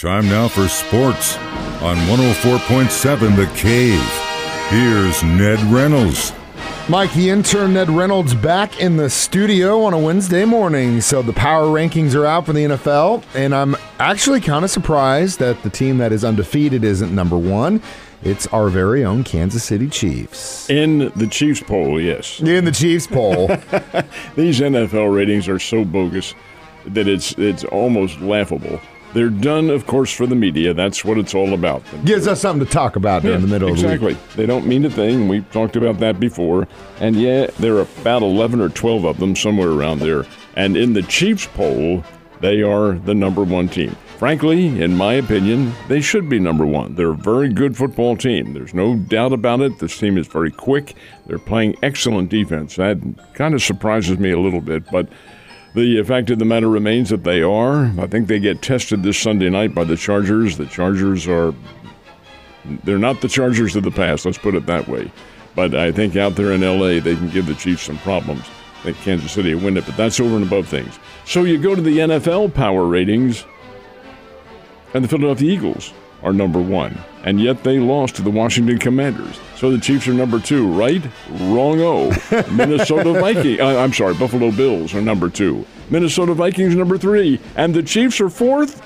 Time now for sports on 104.7 The Cave. Here's Ned Reynolds. Mike, the intern Ned Reynolds back in the studio on a Wednesday morning. So the power rankings are out for the NFL, and I'm actually kind of surprised that the team that is undefeated isn't number one. It's our very own Kansas City Chiefs. In the Chiefs poll, yes. In the Chiefs poll. These NFL ratings are so bogus that it's it's almost laughable. They're done, of course, for the media. That's what it's all about. Gives us something to talk about Yeah, the middle exactly. of the week. They don't mean a thing. We've talked about that before. And yeah, there are about 11 or 12 of them somewhere around there. And in the Chiefs poll, they are the number one team. Frankly, in my opinion, they should be number one. They're a very good football team. There's no doubt about it. This team is very quick. They're playing excellent defense. That kind of surprises me a little bit, but the fact of the matter remains that they are. I think they get tested this Sunday night by the Chargers. The Chargers are they're not the Chargers of the past, let's put it that way. But I think out there in LA they can give the Chiefs some problems. I think Kansas City will win it, but that's over and above things. So you go to the NFL power ratings, and the Philadelphia Eagles are number one, and yet they lost to the Washington Commanders. So the Chiefs are number two, right? Wrong. Oh, Minnesota Vikings. Uh, I'm sorry, Buffalo Bills are number two. Minnesota Vikings number three, and the Chiefs are fourth.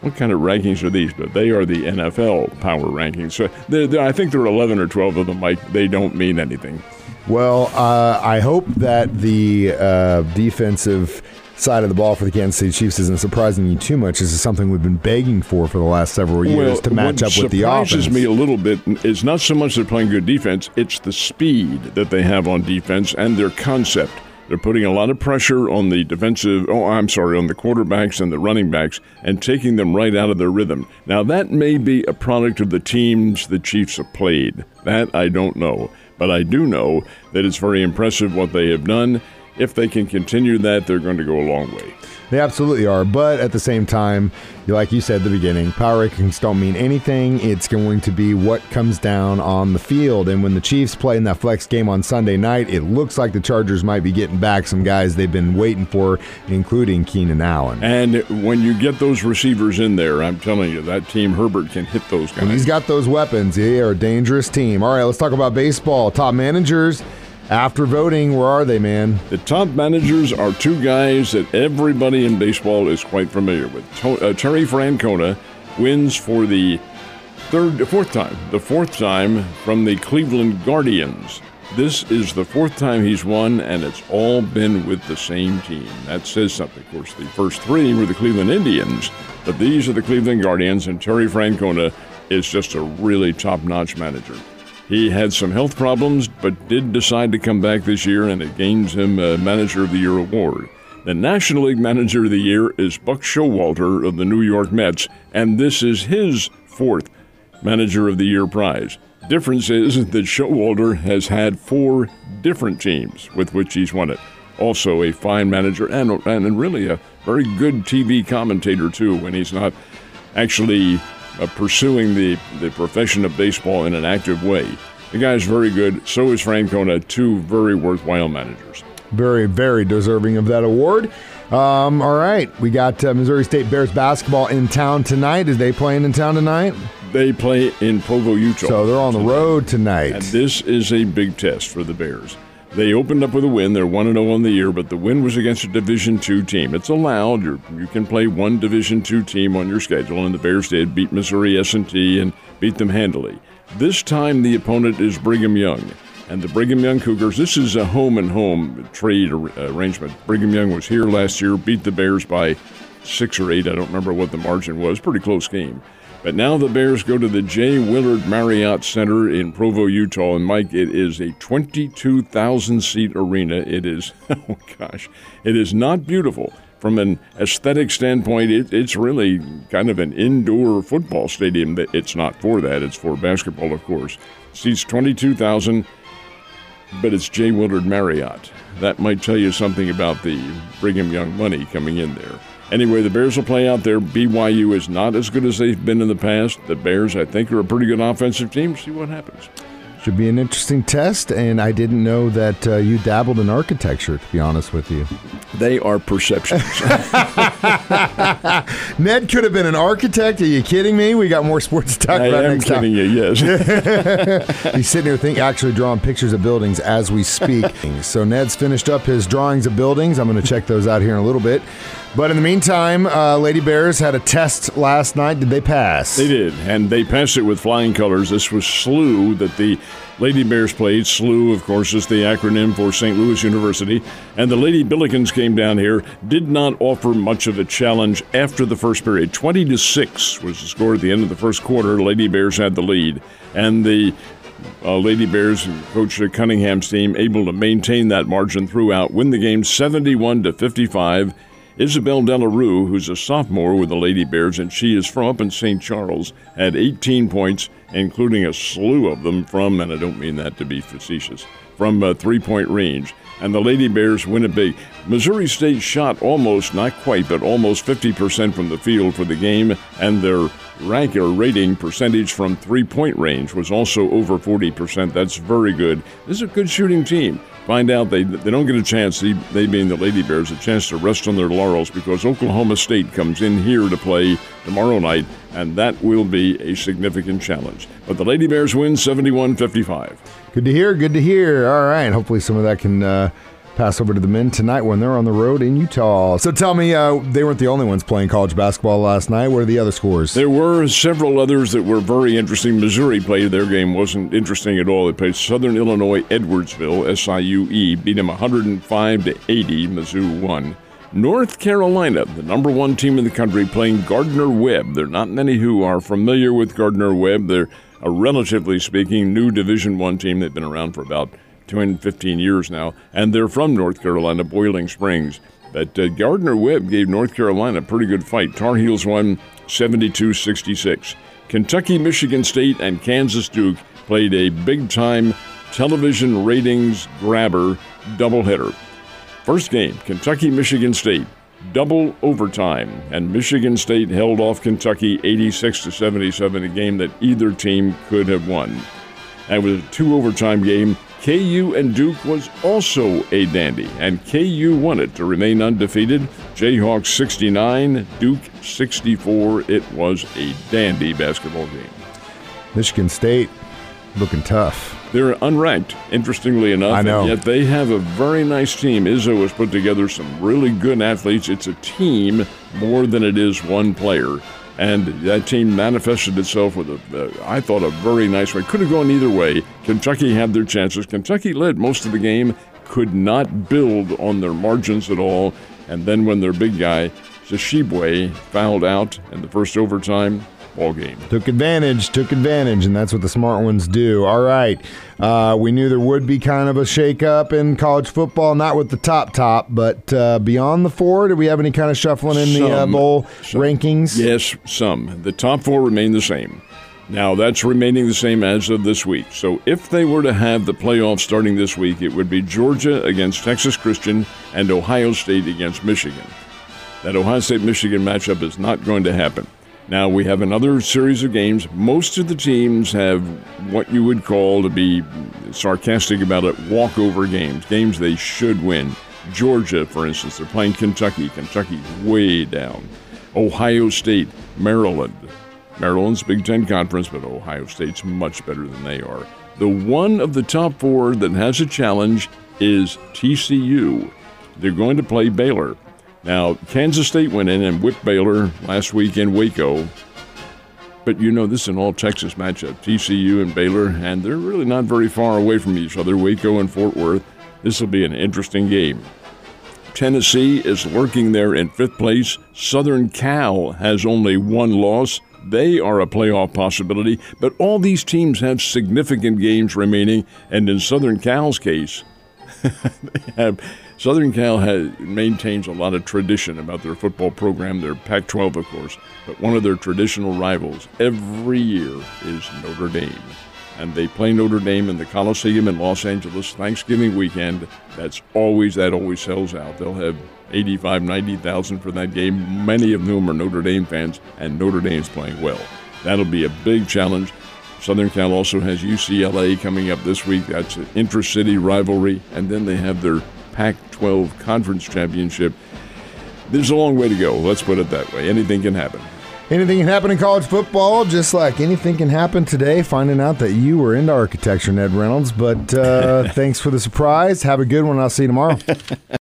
What kind of rankings are these? But they are the NFL power rankings. So they're, they're- I think there are 11 or 12 of them. Mike, they don't mean anything. Well, uh, I hope that the uh, defensive side of the ball for the Kansas City Chiefs isn't surprising you too much. This is something we've been begging for for the last several years to match up with the offense. surprises me a little bit is not so much they're playing good defense; it's the speed that they have on defense and their concept. They're putting a lot of pressure on the defensive. Oh, I'm sorry, on the quarterbacks and the running backs, and taking them right out of their rhythm. Now that may be a product of the teams the Chiefs have played. That I don't know, but I do know that it's very impressive what they have done. If they can continue that, they're going to go a long way. They absolutely are. But at the same time, like you said at the beginning, power rankings don't mean anything. It's going to be what comes down on the field. And when the Chiefs play in that flex game on Sunday night, it looks like the Chargers might be getting back some guys they've been waiting for, including Keenan Allen. And when you get those receivers in there, I'm telling you, that team Herbert can hit those guys. When he's got those weapons, they are a dangerous team. All right, let's talk about baseball. Top managers. After voting, where are they, man? The top managers are two guys that everybody in baseball is quite familiar with. Uh, Terry Francona wins for the third, fourth time, the fourth time from the Cleveland Guardians. This is the fourth time he's won, and it's all been with the same team. That says something. Of course, the first three were the Cleveland Indians, but these are the Cleveland Guardians, and Terry Francona is just a really top notch manager. He had some health problems, but did decide to come back this year, and it gains him a Manager of the Year award. The National League Manager of the Year is Buck Showalter of the New York Mets, and this is his fourth Manager of the Year prize. Difference is that Showalter has had four different teams with which he's won it. Also, a fine manager and, and really a very good TV commentator, too, when he's not actually uh, pursuing the, the profession of baseball in an active way. The guy's very good. So is Francona, two very worthwhile managers. Very, very deserving of that award. Um, all right, we got uh, Missouri State Bears basketball in town tonight. Is they playing in town tonight? They play in Provo, Utah. So they're on the road tonight. And this is a big test for the Bears. They opened up with a win. They're 1 0 on the year, but the win was against a Division two team. It's allowed. You're, you can play one Division two team on your schedule, and the Bears did beat Missouri S&T and beat them handily. This time the opponent is Brigham Young. And the Brigham Young Cougars, this is a home and home trade ar- arrangement. Brigham Young was here last year, beat the Bears by six or eight. I don't remember what the margin was. Pretty close game. But now the Bears go to the J. Willard Marriott Center in Provo, Utah. And Mike, it is a 22,000 seat arena. It is, oh gosh, it is not beautiful. From an aesthetic standpoint, it, it's really kind of an indoor football stadium. It's not for that, it's for basketball, of course. Seats 22,000, but it's J. Willard Marriott. That might tell you something about the Brigham Young money coming in there. Anyway, the Bears will play out there. BYU is not as good as they've been in the past. The Bears, I think, are a pretty good offensive team. See what happens. Should be an interesting test, and I didn't know that uh, you dabbled in architecture, to be honest with you. They are perceptions. Ned could have been an architect. Are you kidding me? We got more sports to talk I about am next kidding time. you, yes. He's sitting here thinking, actually drawing pictures of buildings as we speak. so Ned's finished up his drawings of buildings. I'm going to check those out here in a little bit. But in the meantime, uh, Lady Bears had a test last night. Did they pass? They did, and they passed it with flying colors. This was SLU that the Lady Bears played. SLU, of course, is the acronym for St. Louis University. And the Lady Billikens came down here, did not offer much of a challenge after the first period. 20 to 6 was the score at the end of the first quarter. Lady Bears had the lead. And the uh, Lady Bears, Coach Cunningham's team, able to maintain that margin throughout, win the game 71 to 55. Isabel Delarue, who's a sophomore with the Lady Bears, and she is from up in St. Charles, had 18 points, including a slew of them from, and I don't mean that to be facetious, from uh, three point range. And the Lady Bears win it big. Missouri State shot almost, not quite, but almost 50% from the field for the game, and their rank or rating percentage from three point range was also over 40%. That's very good. This is a good shooting team find out they they don't get a chance, they, they being the Lady Bears, a chance to rest on their laurels because Oklahoma State comes in here to play tomorrow night, and that will be a significant challenge. But the Lady Bears win 71 55. Good to hear. Good to hear. All right. Hopefully, some of that can uh, pass over to the men tonight when they're on the road in Utah. So tell me, uh, they weren't the only ones playing college basketball last night. What are the other scores? There were several others that were very interesting. Missouri played their game wasn't interesting at all. They played Southern Illinois Edwardsville SIUE beat them 105 to 80. Mizzou won. North Carolina, the number one team in the country, playing Gardner Webb. There are not many who are familiar with Gardner Webb. They're a relatively speaking new Division One team. They've been around for about 215 years now, and they're from North Carolina, Boiling Springs. But uh, Gardner Webb gave North Carolina a pretty good fight. Tar Heels won 72 66. Kentucky, Michigan State, and Kansas Duke played a big time television ratings grabber doubleheader. First game, Kentucky, Michigan State, double overtime, and Michigan State held off Kentucky 86 to 77, a game that either team could have won. And was a two overtime game, KU and Duke was also a dandy, and KU won it to remain undefeated. Jayhawks 69, Duke 64. It was a dandy basketball game. Michigan State looking tough. They're unranked, interestingly enough. I know. Yet they have a very nice team. Izzo has put together some really good athletes. It's a team more than it is one player. And that team manifested itself with a, uh, I thought, a very nice way. Could have gone either way. Kentucky had their chances. Kentucky led most of the game, could not build on their margins at all. And then when their big guy, Tshiebwe, fouled out in the first overtime, ball game. Took advantage, took advantage, and that's what the smart ones do. All right. Uh, we knew there would be kind of a shakeup in college football, not with the top top, but uh, beyond the four, do we have any kind of shuffling in the uh, bowl Some. rankings? Yes, some. The top four remain the same. Now, that's remaining the same as of this week. So, if they were to have the playoffs starting this week, it would be Georgia against Texas Christian and Ohio State against Michigan. That Ohio State Michigan matchup is not going to happen. Now, we have another series of games. Most of the teams have what you would call, to be sarcastic about it, walkover games, games they should win. Georgia, for instance, they're playing Kentucky. Kentucky's way down. Ohio State, Maryland. Maryland's Big Ten Conference, but Ohio State's much better than they are. The one of the top four that has a challenge is TCU. They're going to play Baylor. Now, Kansas State went in and whipped Baylor last week in Waco. But you know, this is an all Texas matchup TCU and Baylor, and they're really not very far away from each other, Waco and Fort Worth. This will be an interesting game. Tennessee is lurking there in fifth place. Southern Cal has only one loss. They are a playoff possibility, but all these teams have significant games remaining, and in Southern Cal's case, they have Southern Cal has, maintains a lot of tradition about their football program. They're Pac 12, of course, but one of their traditional rivals every year is Notre Dame. And they play Notre Dame in the Coliseum in Los Angeles Thanksgiving weekend. That's always, that always sells out. They'll have 85, 90,000 for that game, many of whom are Notre Dame fans, and Notre Dame's playing well. That'll be a big challenge. Southern Cal also has UCLA coming up this week. That's an intra-city rivalry, and then they have their Pac-12 conference championship. There's a long way to go. Let's put it that way. Anything can happen. Anything can happen in college football, just like anything can happen today. Finding out that you were into architecture, Ned Reynolds. But uh, thanks for the surprise. Have a good one. I'll see you tomorrow.